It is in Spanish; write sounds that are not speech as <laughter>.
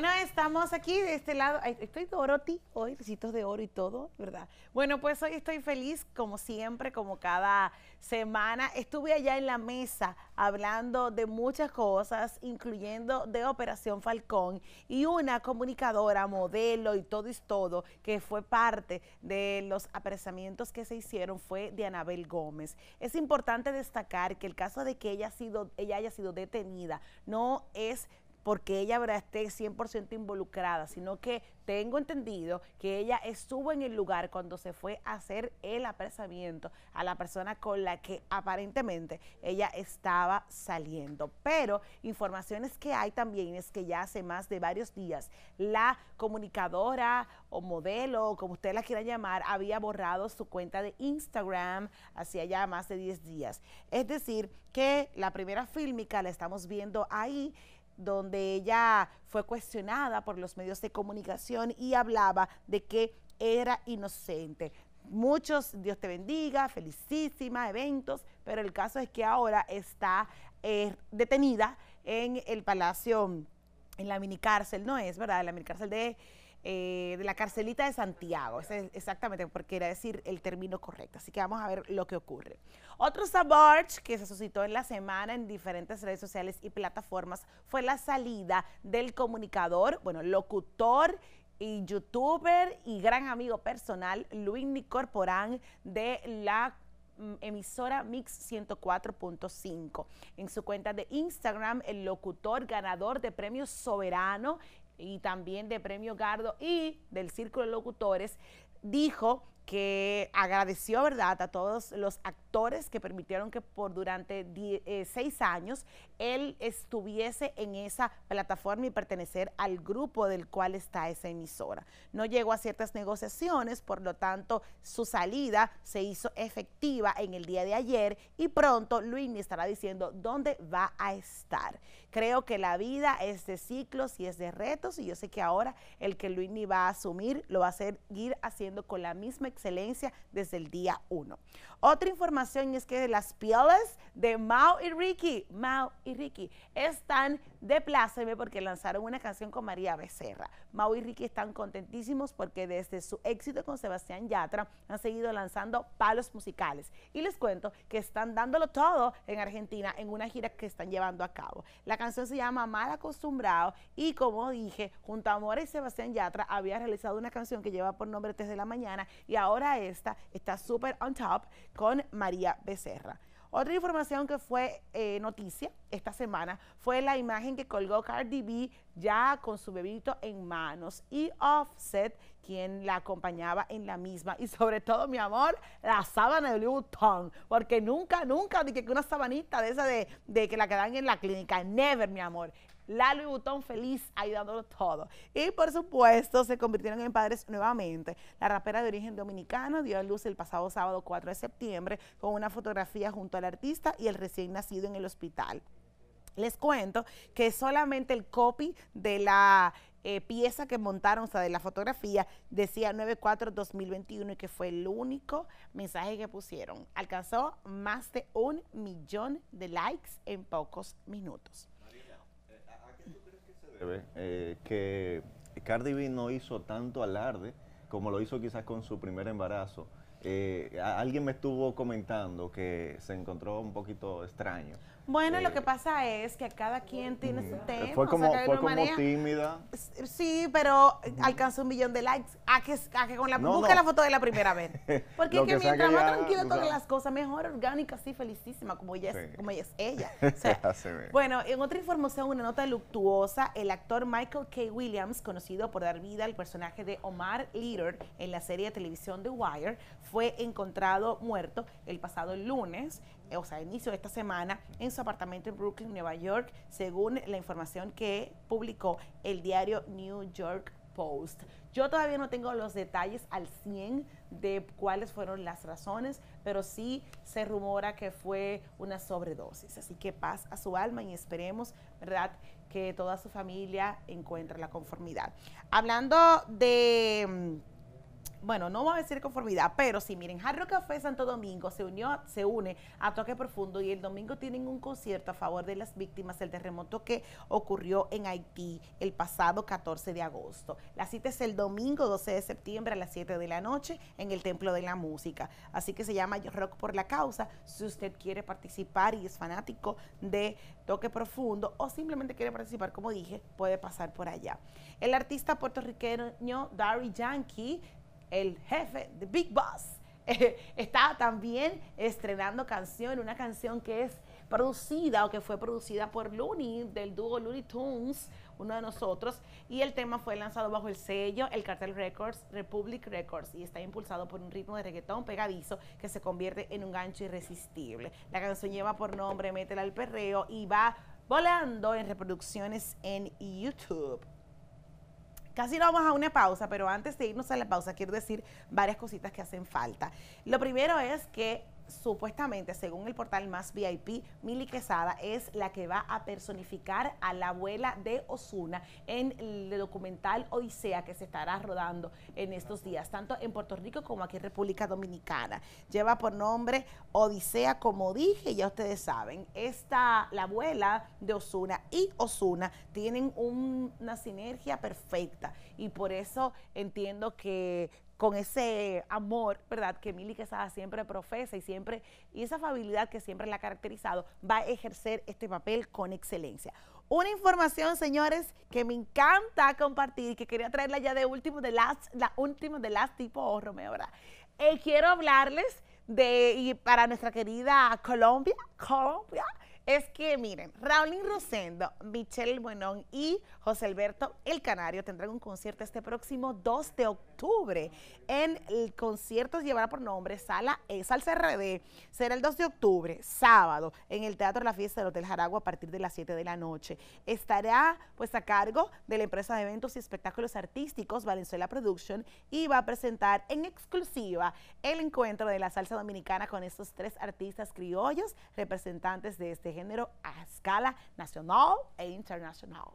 Bueno, estamos aquí de este lado. Estoy Dorothy hoy, recitos de oro y todo, ¿verdad? Bueno, pues hoy estoy feliz, como siempre, como cada semana. Estuve allá en la mesa hablando de muchas cosas, incluyendo de Operación Falcón y una comunicadora, modelo y todo es todo, que fue parte de los apresamientos que se hicieron, fue de Anabel Gómez. Es importante destacar que el caso de que ella, sido, ella haya sido detenida no es porque ella ¿verdad? esté 100% involucrada, sino que tengo entendido que ella estuvo en el lugar cuando se fue a hacer el apresamiento a la persona con la que aparentemente ella estaba saliendo. Pero informaciones que hay también es que ya hace más de varios días la comunicadora o modelo, como usted la quiera llamar, había borrado su cuenta de Instagram hacía ya más de 10 días. Es decir, que la primera fílmica la estamos viendo ahí donde ella fue cuestionada por los medios de comunicación y hablaba de que era inocente. Muchos, Dios te bendiga, felicísima, eventos, pero el caso es que ahora está eh, detenida en el palacio, en la mini cárcel, ¿no es verdad? En la mini cárcel de eh, de la carcelita de Santiago, exactamente, porque era decir el término correcto. Así que vamos a ver lo que ocurre. Otro saborch que se suscitó en la semana en diferentes redes sociales y plataformas fue la salida del comunicador, bueno, locutor y youtuber y gran amigo personal Luis Nicorporán de la mm, emisora Mix 104.5. En su cuenta de Instagram, el locutor ganador de premio soberano y también de Premio Gardo y del Círculo de Locutores, dijo que agradeció, ¿verdad?, a todos los actores que permitieron que por durante eh, seis años él estuviese en esa plataforma y pertenecer al grupo del cual está esa emisora. No llegó a ciertas negociaciones, por lo tanto, su salida se hizo efectiva en el día de ayer y pronto Luis estará diciendo dónde va a estar. Creo que la vida es de ciclos y es de retos y yo sé que ahora el que Luis va a asumir lo va a seguir haciendo con la misma excelencia desde el día uno. Otra información es que las pieles de Mao y Ricky, Mao y Ricky, están de pláceme porque lanzaron una canción con María Becerra. Mao y Ricky están contentísimos porque desde su éxito con Sebastián Yatra han seguido lanzando palos musicales. Y les cuento que están dándolo todo en Argentina en una gira que están llevando a cabo. Canción se llama Mal Acostumbrado y como dije, junto a Mora y Sebastián Yatra había realizado una canción que lleva por nombre Desde la Mañana y ahora esta está súper on top con María Becerra. Otra información que fue eh, noticia esta semana fue la imagen que colgó Cardi B ya con su bebito en manos y Offset, quien la acompañaba en la misma. Y sobre todo, mi amor, la sábana de Louis Vuitton, porque nunca, nunca, dije que una sabanita de esa de, de que la quedan en la clínica, never, mi amor. La Louis Vuitton feliz ayudándolo todo. Y por supuesto se convirtieron en padres nuevamente. La rapera de origen dominicano dio a luz el pasado sábado 4 de septiembre con una fotografía junto al artista y el recién nacido en el hospital. Les cuento que solamente el copy de la eh, pieza que montaron, o sea, de la fotografía, decía 9-4-2021 y que fue el único mensaje que pusieron. Alcanzó más de un millón de likes en pocos minutos. Eh, que Cardi B no hizo tanto alarde como lo hizo quizás con su primer embarazo. Eh, alguien me estuvo comentando que se encontró un poquito extraño. Bueno, lo eh, que pasa es que cada quien tiene su tema. Fue como, fue como tímida. Sí, pero alcanzó un millón de likes. A que, a que con la, busca la foto de la primera vez. <laughs> Porque es que, mientras más tranquilo todas las cosas, mejor orgánica, así, felicísima, como ella es, como ella. Es ella. <laughs> bueno, en otra información, una nota luctuosa, el actor Michael K. Williams, conocido por dar vida al personaje de Omar Leader en la serie de televisión The Wire, fue encontrado muerto el pasado lunes o sea, inicio de esta semana, en su apartamento en Brooklyn, Nueva York, según la información que publicó el diario New York Post. Yo todavía no tengo los detalles al 100 de cuáles fueron las razones, pero sí se rumora que fue una sobredosis. Así que paz a su alma y esperemos, ¿verdad?, que toda su familia encuentre la conformidad. Hablando de bueno, no voy a decir conformidad, pero sí, miren, Jarro Café Santo Domingo se unió, se une a Toque Profundo y el domingo tienen un concierto a favor de las víctimas del terremoto que ocurrió en Haití el pasado 14 de agosto. La cita es el domingo 12 de septiembre a las 7 de la noche en el Templo de la Música. Así que se llama Rock por la Causa. Si usted quiere participar y es fanático de Toque Profundo o simplemente quiere participar, como dije, puede pasar por allá. El artista puertorriqueño Dari Yankee el jefe de Big Boss, <laughs> está también estrenando canción, una canción que es producida o que fue producida por Looney, del dúo Looney Tunes, uno de nosotros, y el tema fue lanzado bajo el sello El Cartel Records, Republic Records, y está impulsado por un ritmo de reggaetón pegadizo que se convierte en un gancho irresistible. La canción lleva por nombre Métela al perreo y va volando en reproducciones en YouTube. Casi no vamos a una pausa, pero antes de irnos a la pausa quiero decir varias cositas que hacen falta. Lo primero es que supuestamente, según el portal Más VIP, Mili Quesada es la que va a personificar a la abuela de Osuna en el documental Odisea que se estará rodando en estos días, tanto en Puerto Rico como aquí en República Dominicana. Lleva por nombre Odisea, como dije, ya ustedes saben. Esta, la abuela de Osuna y Osuna tienen una sinergia perfecta y por eso entiendo que con ese amor, ¿verdad? Que Mili Quesada siempre profesa y siempre, y esa afabilidad que siempre la ha caracterizado, va a ejercer este papel con excelencia. Una información, señores, que me encanta compartir y que quería traerla ya de último, de last, la última de last tipo Romeo, ¿verdad? Eh, quiero hablarles de, y para nuestra querida Colombia, Colombia, es que miren, Raulín Rosendo, Michelle Buenón y José Alberto El Canario tendrán un concierto este próximo 2 de octubre. En el concierto llevará por nombre Sala eh, Salsa RD. Será el 2 de octubre, sábado, en el Teatro La Fiesta del Hotel Jaragua a partir de las 7 de la noche. Estará pues a cargo de la empresa de eventos y espectáculos artísticos Valenzuela Production y va a presentar en exclusiva el encuentro de la salsa dominicana con estos tres artistas criollos representantes de este a escala nacional e internacional.